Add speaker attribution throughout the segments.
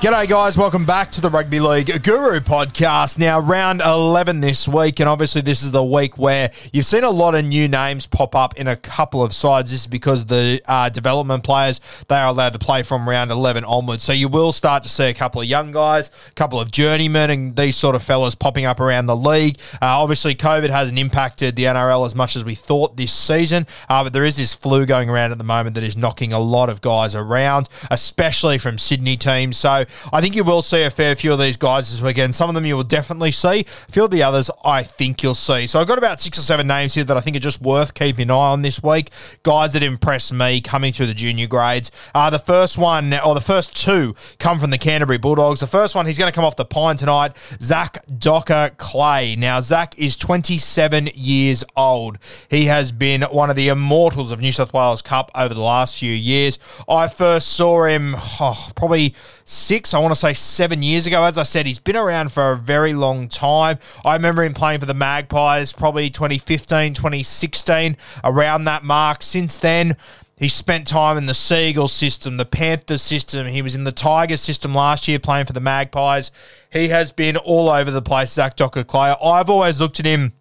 Speaker 1: G'day, guys. Welcome back to the Rugby League Guru podcast. Now, round 11 this week, and obviously, this is the week where you've seen a lot of new names pop up in a couple of sides. This is because the uh, development players they are allowed to play from round 11 onwards. So, you will start to see a couple of young guys, a couple of journeymen, and these sort of fellas popping up around the league. Uh, obviously, COVID hasn't impacted the NRL as much as we thought this season, uh, but there is this flu going around at the moment that is knocking a lot of guys around, especially from Sydney teams. So, I think you will see a fair few of these guys this weekend. Some of them you will definitely see. A few of the others I think you'll see. So I've got about six or seven names here that I think are just worth keeping an eye on this week. Guys that impressed me coming through the junior grades. Uh, the first one, or the first two, come from the Canterbury Bulldogs. The first one, he's going to come off the pine tonight. Zach Dockar-Clay. Now, Zach is 27 years old. He has been one of the immortals of New South Wales Cup over the last few years. I first saw him oh, probably six, I want to say seven years ago. As I said, he's been around for a very long time. I remember him playing for the Magpies probably 2015, 2016, around that mark. Since then, he spent time in the Seagull system, the Panthers system. He was in the Tiger system last year playing for the Magpies. He has been all over the place, Zach Dockar-Clay. I've always looked at him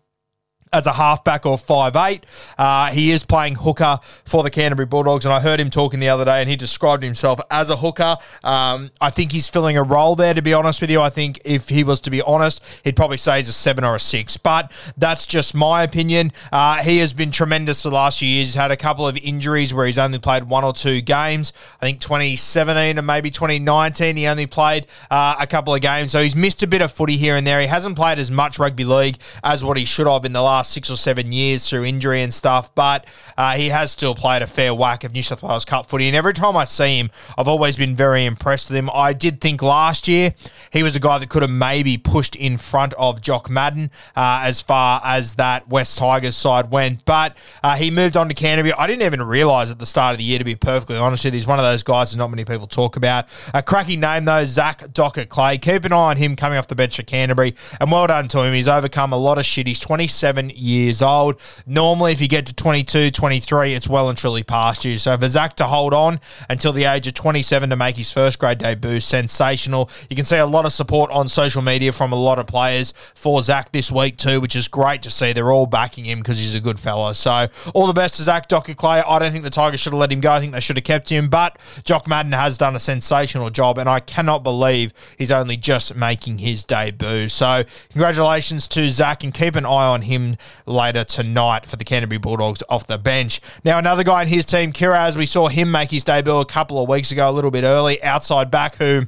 Speaker 1: as a halfback or five eight. Uh, he is playing hooker for the Canterbury Bulldogs, and I heard him talking the other day, and he described himself as a hooker. Um, I think he's filling a role there, to be honest with you. I think if he was to be honest, he'd probably say he's a seven or a six, but that's just my opinion. Uh, he has been tremendous the last few years. He's had a couple of injuries where he's only played one or two games. I think 2017 and maybe 2019, he only played uh, a couple of games, so he's missed a bit of footy here and there. He hasn't played as much rugby league as what he should have in the last six or seven years through injury and stuff, but uh, he has still played a fair whack of New South Wales Cup footy. And every time I see him, I've always been very impressed with him. I did think last year he was a guy that could have maybe pushed in front of Jock Madden uh, as far as that West Tigers side went, but uh, he moved on to Canterbury. I didn't even realise at the start of the year, to be perfectly honest with you, he's one of those guys that not many people talk about. A cracking name, though, Zach Dockar-Clay. Keep an eye on him coming off the bench for Canterbury, and well done to him. He's overcome a lot of shit. He's 27 years old. Normally, if you get to 22, 23, it's well and truly past you. So for Zach to hold on until the age of 27 to make his first grade debut, sensational. You can see a lot of support on social media from a lot of players for Zach this week too, which is great to see. They're all backing him because he's a good fellow. So all the best to Zach Dockar-Clay. I don't think the Tigers should have let him go. I think they should have kept him, but Jock Madden has done a sensational job, and I cannot believe he's only just making his debut. So congratulations to Zach, and keep an eye on him later tonight for the Canterbury Bulldogs off the bench. Now, another guy in his team, Kiraz, we saw him make his debut a couple of weeks ago, a little bit early, outside back, who.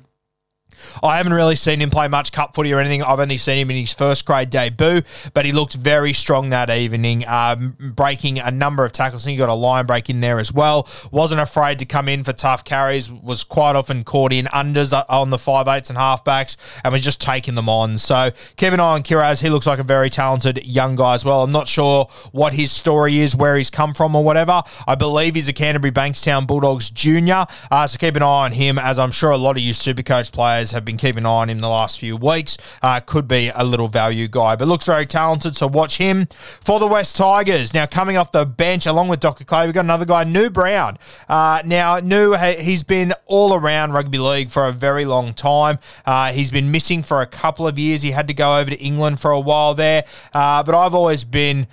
Speaker 1: I haven't really seen him play much cup footy or anything. I've only seen him in his first grade debut, but he looked very strong that evening, um, breaking a number of tackles. I think he got a line break in there as well. Wasn't afraid to come in for tough carries. Was quite often caught in unders on the five eights and halfbacks, and was just taking them on. So keep an eye on Kiraz. He looks like a very talented young guy as well. I'm not sure what his story is, where he's come from or whatever. I believe he's a Canterbury Bankstown Bulldogs junior, uh, so keep an eye on him, as I'm sure a lot of you Supercoach players have been keeping an eye on him the last few weeks. Uh, could be a little value guy, but looks very talented. So watch him for the West Tigers. Now coming off the bench along with Dockar-Clay, we've got another guy, Nu Brown. Uh, now Nu, he's been all around rugby league for a very long time. Uh, he's been missing for a couple of years. He had to go over to England for a while there, uh, but I've always been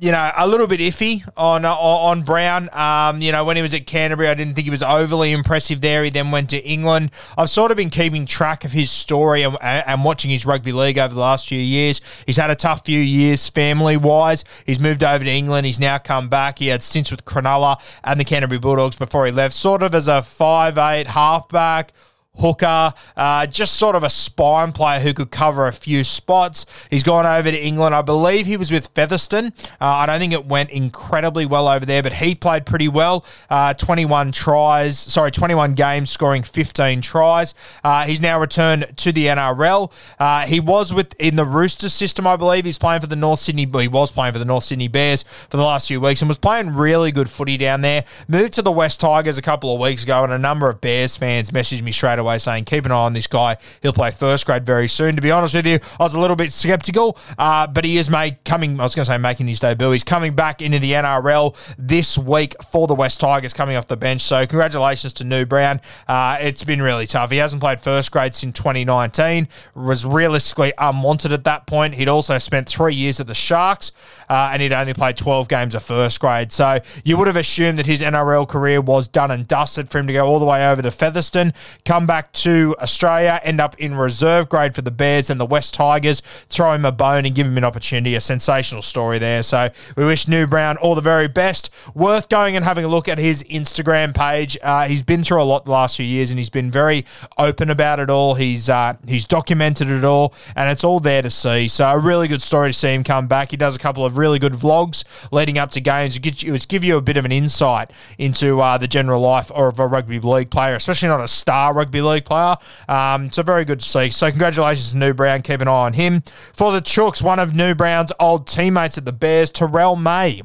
Speaker 1: you know, a little bit iffy on uh, on Brown. Um, you know, when he was at Canterbury, I didn't think he was overly impressive there. He then went to England. I've sort of been keeping track of his story and, and watching his rugby league over the last few years. He's had a tough few years family wise. He's moved over to England. He's now come back. He had stints with Cronulla and the Canterbury Bulldogs before he left, sort of as a five eight halfback hooker, uh, just sort of a spine player who could cover a few spots. He's gone over to England. I believe he was with Featherstone. Uh, I don't think it went incredibly well over there, but he played pretty well. Uh, 21 tries, sorry, 21 games, scoring 15 tries. Uh, he's now returned to the NRL. Uh, he was with in the Roosters system, I believe. He's playing for the North Sydney. He was playing for the North Sydney Bears for the last few weeks and was playing really good footy down there. Moved to the West Tigers a couple of weeks ago, and a number of Bears fans messaged me straight away saying, keep an eye on this guy. He'll play first grade very soon. To be honest with you, I was a little bit skeptical, uh, but he is made coming, I was going to say making his debut. He's coming back into the NRL this week for the West Tigers coming off the bench. So congratulations to Nu Brown. Uh, it's been really tough. He hasn't played first grade since 2019, was realistically unwanted at that point. He'd also spent three years at the Sharks, uh, and he'd only played 12 games of first grade. So you would have assumed that his NRL career was done and dusted for him to go all the way over to Featherstone, come back to Australia, end up in reserve grade for the Bears and the West Tigers, throw him a bone and give him an opportunity. A sensational story there. So we wish Nu Brown all the very best. Worth going and having a look at his Instagram page. Uh, he's been through a lot the last few years and he's been very open about it all. He's uh, he's documented it all and it's all there to see. So a really good story to see him come back. He does a couple of really good vlogs leading up to games. It give you a bit of an insight into uh, the general life of a rugby league player, especially not a star rugby league player. Um, so very good to see. So congratulations to Nu Brown. Keep an eye on him. For the Chooks, one of Nu Brown's old teammates at the Bears, Terrell May.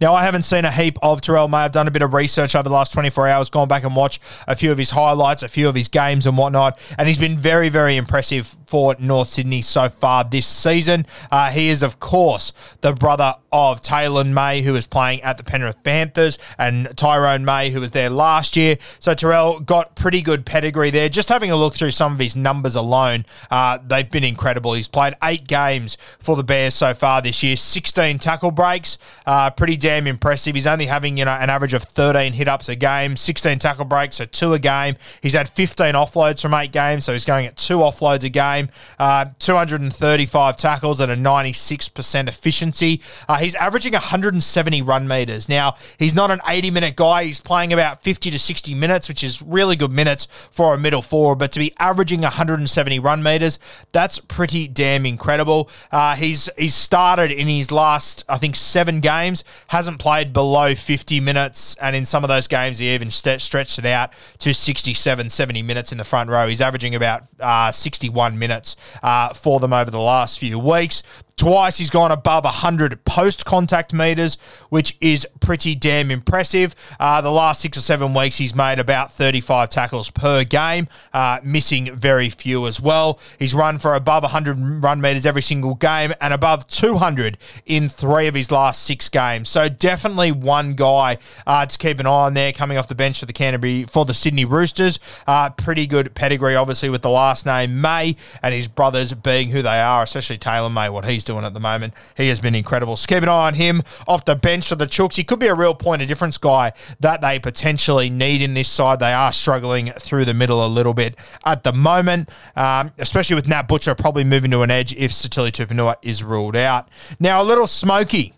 Speaker 1: Now, I haven't seen a heap of Terrell May. I've done a bit of research over the last 24 hours, gone back and watched a few of his highlights, a few of his games and whatnot, and he's been very, very impressive for North Sydney so far this season. Uh, he is, of course, the brother of Taylan May, who is playing at the Penrith Panthers, and Tyrone May, who was there last year. So Terrell got pretty good pedigree there. Just having a look through some of his numbers alone, uh, they've been incredible. He's played eight games for the Bears so far this year, 16 tackle breaks, uh, pretty damn impressive. He's only having you know an average of 13 hit ups a game, 16 tackle breaks, so two a game. He's had 15 offloads from eight games, so he's going at two offloads a game. Uh, 235 tackles at a 96% efficiency. Uh, he's averaging 170 run meters. Now he's not an 80 minute guy. He's playing about 50 to 60 minutes, which is really good minutes for a middle forward. But to be averaging 170 run meters, that's pretty damn incredible. Uh, he's he's started in his last I think seven games hasn't played below 50 minutes, and in some of those games, he even st- stretched it out to 67, 70 minutes in the front row. He's averaging about uh, 61 minutes uh, for them over the last few weeks. Twice he's gone above 100 post contact meters, which is pretty damn impressive. Uh, the last six or seven weeks, he's made about 35 tackles per game, uh, missing very few as well. He's run for above 100 run meters every single game and above 200 in three of his last six games. So definitely one guy uh, to keep an eye on there coming off the bench for the Canterbury, for the Sydney Roosters. Uh, pretty good pedigree, obviously, with the last name May and his brothers being who they are, especially Taylan May, what he's doing at the moment. He has been incredible. So keep an eye on him off the bench for the Chooks. He could be a real point of difference guy that they potentially need in this side. They are struggling through the middle a little bit at the moment, um, especially with Nat Butcher probably moving to an edge if Sitili Tupouniua is ruled out. Now, a little smoky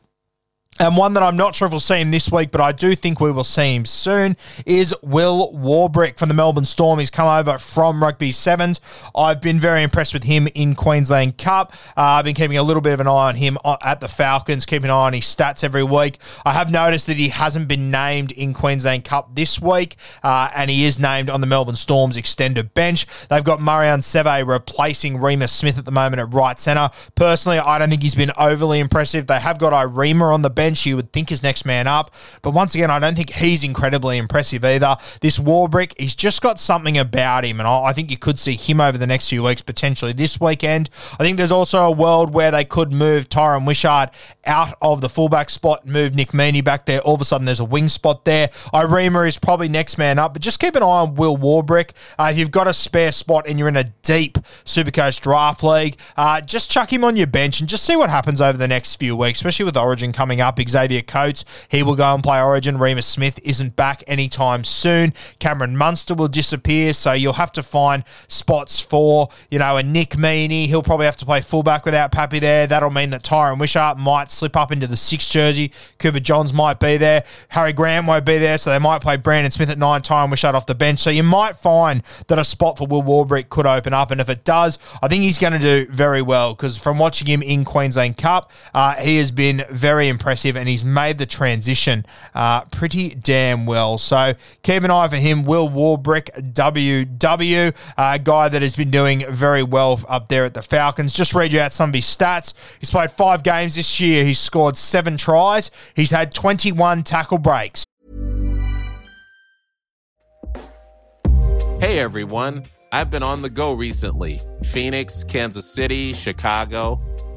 Speaker 1: and one that I'm not sure if we'll see him this week, but I do think we will see him soon, is Will Warbrick from the Melbourne Storm. He's come over from Rugby Sevens. I've been very impressed with him in Queensland Cup. Uh, I've been keeping a little bit of an eye on him at the Falcons, keeping an eye on his stats every week. I have noticed that he hasn't been named in Queensland Cup this week, uh, and he is named on the Melbourne Storm's extended bench. They've got Marion Seve replacing Reimis Smith at the moment at right centre. Personally, I don't think he's been overly impressive. They have got Ieremia on the bench bench, you would think is next man up. But once again, I don't think he's incredibly impressive either. This Warbrick, he's just got something about him, and I think you could see him over the next few weeks, potentially this weekend. I think there's also a world where they could move Tyran Wishart out of the fullback spot, move Nick Meaney back there. All of a sudden, there's a wing spot there. Ieremia is probably next man up, but just keep an eye on Will Warbrick. Uh, if you've got a spare spot and you're in a deep Supercoach draft league, uh, just chuck him on your bench and just see what happens over the next few weeks, especially with Origin coming up. Xavier Coates, he will go and play Origin. Reimis Smith isn't back anytime soon. Cameron Munster will disappear, so you'll have to find spots for, you know, a Nick Meaney. He'll probably have to play fullback without Pappy there. That'll mean that Tyran Wishart might slip up into the six jersey. Cooper Johns might be there. Harry Grant won't be there, so they might play Brandon Smith at nine, Tyran Wishart off the bench. So you might find that a spot for Will Warbrick could open up, and if it does, I think he's going to do very well because from watching him in Queensland Cup, uh, he has been very impressive and he's made the transition uh, pretty damn well. So keep an eye for him, Will Warbrick, WW, uh, a guy that has been doing very well up there at the Falcons. Just read you out some of his stats. He's played five games this year. He's scored seven tries. He's had 21 tackle breaks.
Speaker 2: Hey everyone, I've been on the go recently Phoenix, Kansas City, Chicago.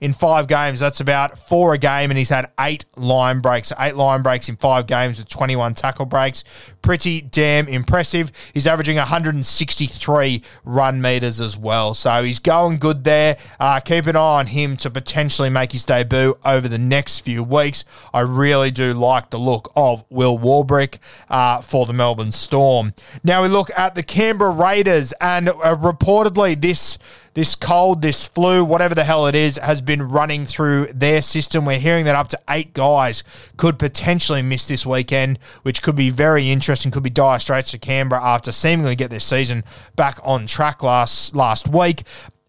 Speaker 1: In five games. That's about four a game, and he's had eight line breaks. Eight line breaks in five games with 21 tackle breaks. Pretty damn impressive. He's averaging 163 run meters as well. So he's going good there. Uh, keep an eye on him to potentially make his debut over the next few weeks. I really do like the look of Will Warbrick uh, for the Melbourne Storm. Now we look at the Canberra Raiders, and uh, reportedly this this cold, this flu, whatever the hell it is, has been running through their system. We're hearing that up to eight guys could potentially miss this weekend, which could be very interesting. Could be dire straits to Canberra after seemingly get their season back on track last last week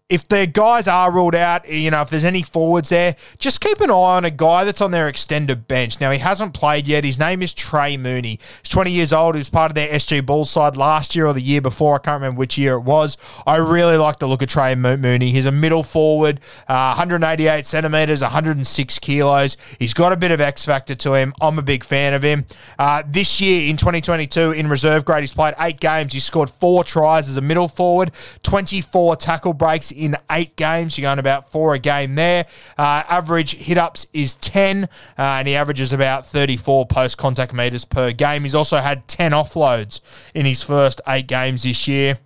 Speaker 1: if the guys are ruled out, you know, if there's any forwards there, just keep an eye on a guy that's on their extended bench. Now, he hasn't played yet. His name is Trey Mooney. He's 20 years old. He was part of their SG Ball side last year or the year before. I can't remember which year it was. I really like the look of Trey Mooney. He's a middle forward, uh, 188 centimeters, 106 kilos. He's got a bit of X factor to him. I'm a big fan of him. Uh, this year in 2022 in reserve grade, he's played eight games. He scored four tries as a middle forward, 24 tackle breaks in eight games. You're going about four a game there. Uh, average hit ups is 10, uh, and he averages about 34 post contact meters per game. He's also had 10 offloads in his first eight games this year.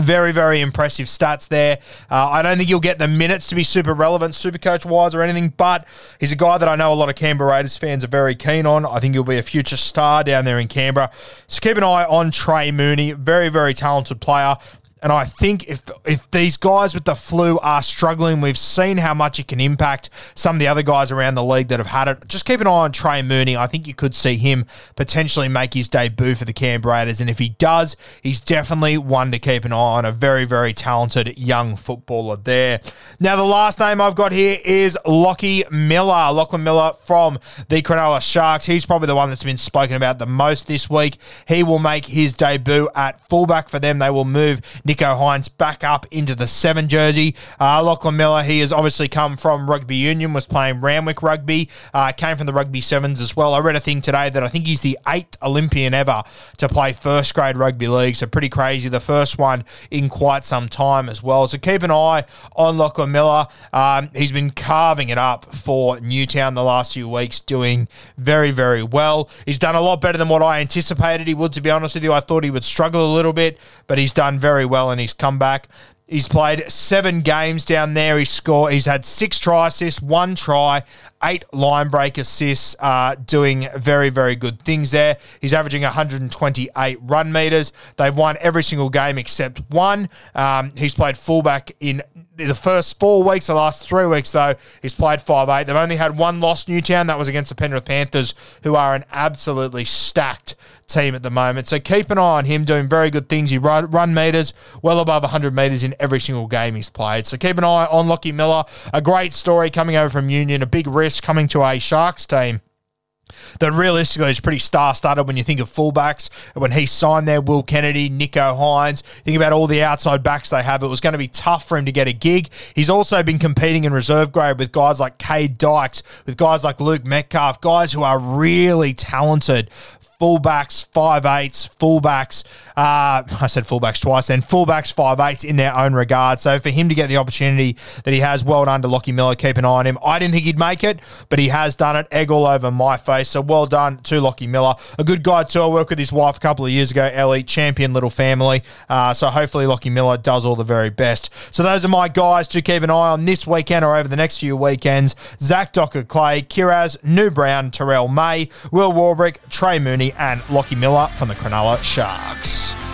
Speaker 1: Very, very impressive stats there. Uh, I don't think you'll get the minutes to be super relevant, super coach wise or anything, but he's a guy that I know a lot of Canberra Raiders fans are very keen on. I think he'll be a future star down there in Canberra. So keep an eye on Trey Mooney. Very, very talented player. And I think if if these guys with the flu are struggling, we've seen how much it can impact some of the other guys around the league that have had it. Just keep an eye on Trey Mooney. I think you could see him potentially make his debut for the Canberra Raiders. And if he does, he's definitely one to keep an eye on. A very, very talented young footballer there. Now, the last name I've got here is Lockie Miller. Lachlan Miller from the Cronulla Sharks. He's probably the one that's been spoken about the most this week. He will make his debut at fullback for them. They will move Nicho Hynes back up into the seven jersey. Uh, Lachlan Miller, he has obviously come from rugby union, was playing Randwick rugby, uh, came from the rugby sevens as well. I read a thing today that I think he's the eighth Olympian ever to play first grade rugby league. So pretty crazy. The first one in quite some time as well. So keep an eye on Lachlan Miller. Um, he's been carving it up for Newtown the last few weeks, doing very, very well. He's done a lot better than what I anticipated he would, to be honest with you. I thought he would struggle a little bit, but he's done very well well in his comeback. He's played seven games down there. He scored. He's had six try assists, one try, eight line break assists, uh, doing very, very good things there. He's averaging 128 run meters. They've won every single game except one. Um, he's played fullback in the first four weeks, the last three weeks, though, he's played 5 8. They've only had one loss, Newtown. That was against the Penrith Panthers, who are an absolutely stacked team at the moment. So keep an eye on him doing very good things. He run, run meters well above 100 meters in every single game he's played. So keep an eye on Lockie Miller. A great story coming over from Union, a big risk coming to a Sharks team that realistically is pretty star studded when you think of fullbacks. When he signed there, Will Kennedy, Nicho Hynes, think about all the outside backs they have. It was going to be tough for him to get a gig. He's also been competing in reserve grade with guys like Kade Dykes, with guys like Luke Metcalf, guys who are really talented fullbacks, five eights, fullbacks. Uh, I said fullbacks twice. Then fullbacks, five eights in their own regard. So for him to get the opportunity that he has, well done to Lockie Miller. Keep an eye on him. I didn't think he'd make it, but he has done it. Egg all over my face. So well done to Lockie Miller. A good guy too. I worked with his wife a couple of years ago. Ellie, champion little family. Uh, so hopefully Lockie Miller does all the very best. So those are my guys to keep an eye on this weekend or over the next few weekends. Zach Dockar-Clay, Kiraz, Nu Brown, Terrell May, Will Warbrick, Trey Mooney, and Lockie Miller from the Cronulla Sharks.